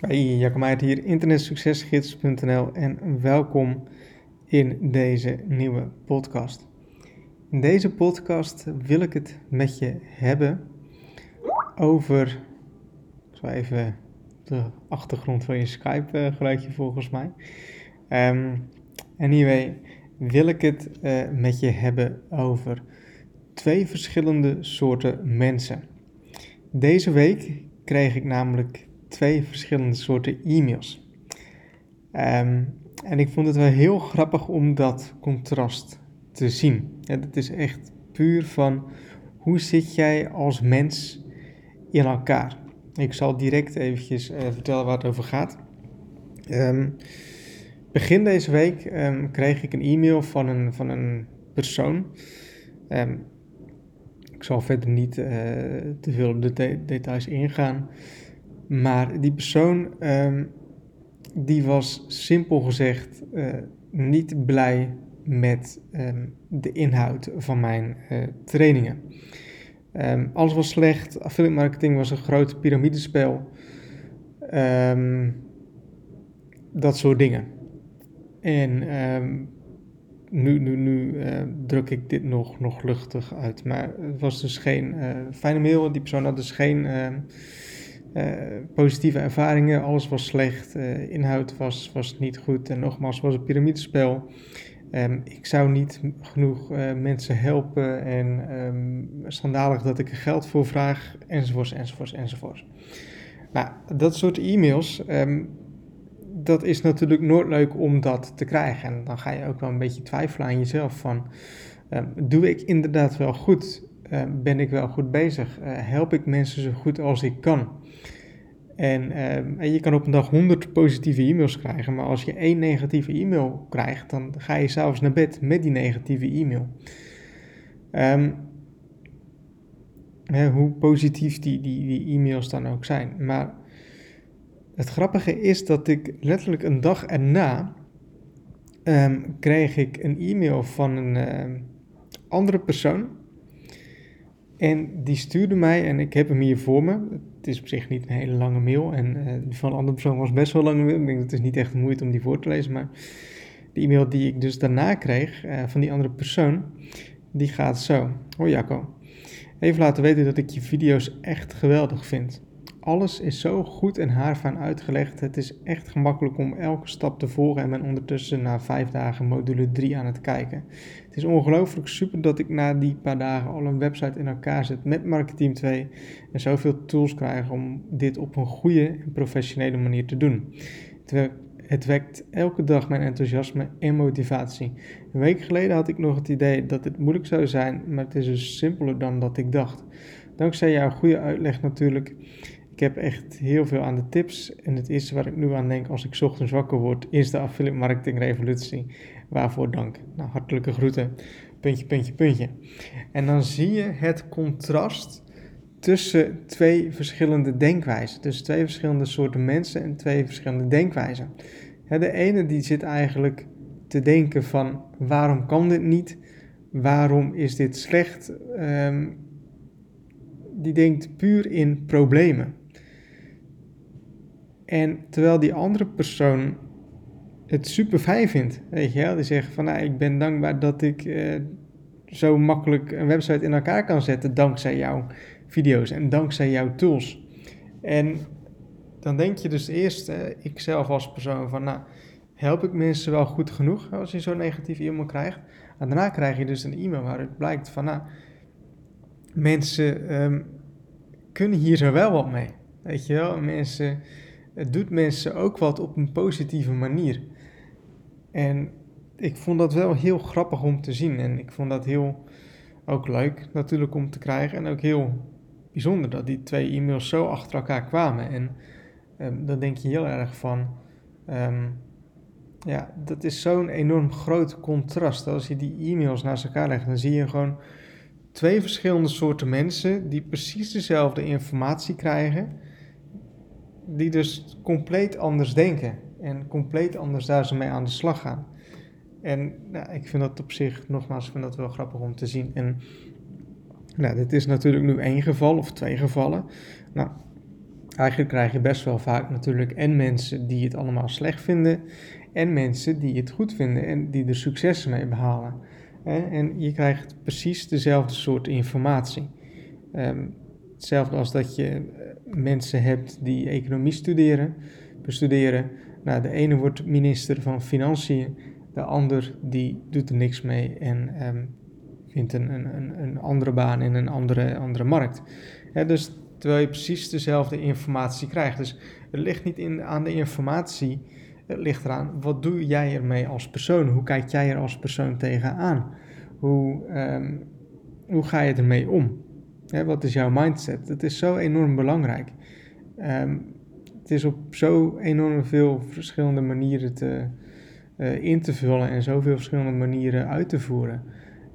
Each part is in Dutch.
Hey, Jacco Meijert hier, internetsuccesgids.nl en welkom in deze nieuwe podcast. In deze podcast wil ik het met je hebben over, ik zal even de achtergrond van je Skype uh, geluidje volgens mij. Um, anyway, wil ik het uh, met je hebben over twee verschillende soorten mensen. Deze week kreeg ik namelijk twee verschillende soorten e-mails. Ehm, en ik vond het wel heel grappig om dat contrast te zien. Ja, het is echt puur van hoe zit jij als mens in elkaar. Ik zal direct eventjes uh, vertellen waar het over gaat. Um, begin deze week um, kreeg ik een e-mail van een, van een persoon. ik zal verder niet uh, te veel op de details ingaan. Maar die persoon, um, die was simpel gezegd uh, niet blij met um, de inhoud van mijn uh, trainingen. Um, alles was slecht, affiliate marketing was een groot piramidespel. dat soort dingen. En nu, nu, nu druk ik dit nog, nog luchtig uit. Maar het was dus geen uh, fijne mail. Die persoon had dus geen positieve ervaringen, alles was slecht, uh, inhoud was, was niet goed en nogmaals, het was een piramidespel. Um, ik zou niet genoeg uh, mensen helpen en um, schandalig dat ik er geld voor vraag, enzovoorts, enzovoorts, enzovoorts. Nou, dat soort e-mails, um, dat is natuurlijk nooit leuk om dat te krijgen. En dan ga je ook wel een beetje twijfelen aan jezelf van, doe ik inderdaad wel goed? Ben ik wel goed bezig? help ik mensen zo goed als ik kan? En, ehm, en, je kan op een dag 100 positieve e-mails krijgen, maar als je één negatieve e-mail krijgt, dan ga je s'avonds naar bed met die negatieve e-mail. Um, hoe positief die, die, die e-mails dan ook zijn. Maar het grappige is dat ik letterlijk een dag erna um, kreeg ik een e-mail van een andere persoon. En die stuurde mij, en ik heb hem hier voor me het is op zich niet een hele lange mail. En uh, van een andere persoon was best wel lang mail. Ik denk dat het is niet echt moeite om die voor te lezen. Maar de e-mail die ik dus daarna kreeg uh, van die andere persoon, die gaat zo. Hoi Jacco, even laten weten dat ik je video's echt geweldig vind. Alles is zo goed en haarfijn uitgelegd. Het is echt gemakkelijk om elke stap te volgen en ben ondertussen na vijf dagen module 3 aan het kijken. Het is ongelooflijk super dat ik na die paar dagen al een website in elkaar zet met Marketing 2 en zoveel tools krijg om dit op een goede en professionele manier te doen. Het wekt elke dag mijn enthousiasme en motivatie. Een week geleden had ik nog het idee dat het moeilijk zou zijn, maar het is dus simpeler dan dat ik dacht. Dankzij jouw goede uitleg natuurlijk ik heb echt heel veel aan de tips. En het eerste waar ik nu aan denk als ik ochtends wakker word, is de affiliate marketing revolutie. Waarvoor dank. Nou, hartelijke groeten. Puntje, puntje, puntje. En dan zie je het contrast tussen twee verschillende denkwijzen. Dus twee verschillende soorten mensen en twee verschillende denkwijzen. de ene die zit eigenlijk te denken van waarom kan dit niet? Waarom is dit slecht? Um, die denkt puur in problemen. En terwijl die andere persoon het super fijn vindt, weet je wel. Die zegt van, nou, ik ben dankbaar dat ik uh, zo makkelijk een website in elkaar kan zetten dankzij jouw video's en dankzij jouw tools. En dan denk je dus eerst, uh, ik zelf als persoon, van, nou, help ik mensen wel goed genoeg als je zo'n negatief e-mail krijgt? En daarna krijg je dus een e-mail waaruit blijkt van, nou, mensen um, kunnen hier zo wel wat mee. Weet je wel, mensen het doet mensen ook wat op een positieve manier. En ik vond dat wel heel grappig om te zien. En ik vond dat heel ook leuk natuurlijk om te krijgen. En ook heel bijzonder dat die twee e-mails zo achter elkaar kwamen. En um, dan denk je heel erg van. Um, ja, dat is zo'n enorm groot contrast. Als je die e-mails naast elkaar legt, dan zie je gewoon twee verschillende soorten mensen die precies dezelfde informatie krijgen die dus compleet anders denken en compleet anders daar zo mee aan de slag gaan. En nou, ik vind dat op zich, nogmaals, ik vind dat wel grappig om te zien. En nou, dit is natuurlijk nu één geval of twee gevallen. Nou, eigenlijk krijg je best wel vaak natuurlijk en mensen die het allemaal slecht vinden en mensen die het goed vinden en die er successen mee behalen. En je krijgt precies dezelfde soort informatie. Um, hetzelfde als dat je eh, mensen hebt die economie studeren, bestuderen. Nou, de ene wordt minister van Financiën, de ander die doet er niks mee en um, vindt een, een, een andere baan in een andere, andere markt. dus terwijl je precies dezelfde informatie krijgt. Dus het ligt niet in, aan de informatie, het ligt eraan wat doe jij ermee als persoon? Hoe kijk jij er als persoon tegenaan? Hoe, um, hoe ga je ermee om? Wat is jouw mindset? Het is zo enorm belangrijk. Um, het is op zo enorm veel verschillende manieren te, uh, in te vullen en zoveel verschillende manieren uit te voeren.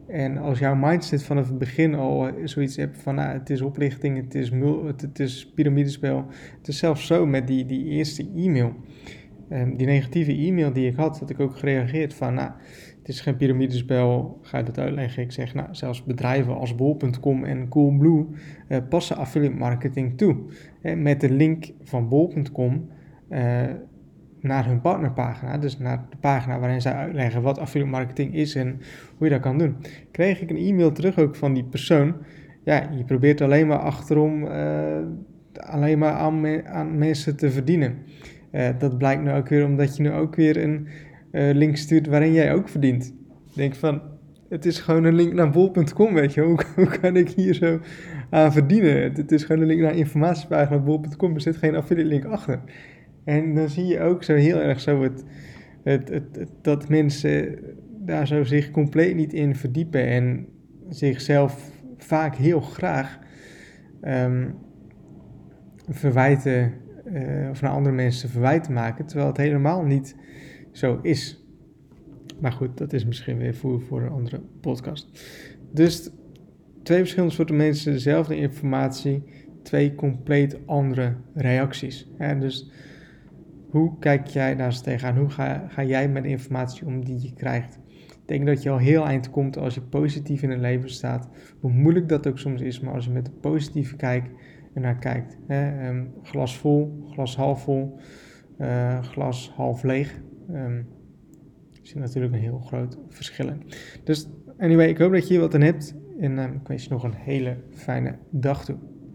En als jouw mindset vanaf het begin al zoiets hebt van nou, het is oplichting, het is, het, het is piramidespel. Het is zelfs zo met die, die eerste e-mail. Um, die negatieve e-mail die ik had, had ik ook gereageerd van nou, het is geen piramidespel, ga je dat uitleggen? Ik zeg nou, zelfs bedrijven als bol.com en Coolblue uh, passen affiliate marketing toe. met de link van bol.com uh, naar hun partnerpagina, dus naar de pagina waarin zij uitleggen wat affiliate marketing is en hoe je dat kan doen, kreeg ik een e-mail terug ook van die persoon. Ja, je probeert alleen maar achterom, uh, alleen maar aan, aan, mensen te verdienen. Uh, dat blijkt nu ook weer omdat je nu ook weer een link stuurt waarin jij ook verdient. Denk van, het is gewoon een link naar bol.com, weet je. Hoe, hoe, kan ik hier zo aan verdienen? Het, is gewoon een link naar informatiepagina bol.com, er zit geen affiliate link achter. En dan zie je ook zo heel erg zo het, het, het, dat mensen daar zo zich compleet niet in verdiepen en zichzelf vaak heel graag um, verwijten, uh, of naar andere mensen verwijten maken, terwijl het helemaal niet zo is. Maar goed, dat is misschien weer voor, voor een andere podcast. Dus twee verschillende soorten mensen, dezelfde informatie, twee compleet andere reacties. En dus hoe kijk jij daar eens tegenaan? Hoe ga, ga jij met de informatie om die je krijgt? Ik denk dat je al heel eind komt als je positief in het leven staat. Hoe moeilijk dat ook soms is, maar als je met een positieve kijk ernaar kijkt. Hè? Um, glas vol, glas half vol, uh, glas half leeg. Um, er zit natuurlijk een heel groot verschil in. Dus anyway, ik hoop dat je hier wat aan hebt. En um, ik wens je nog een hele fijne dag toe.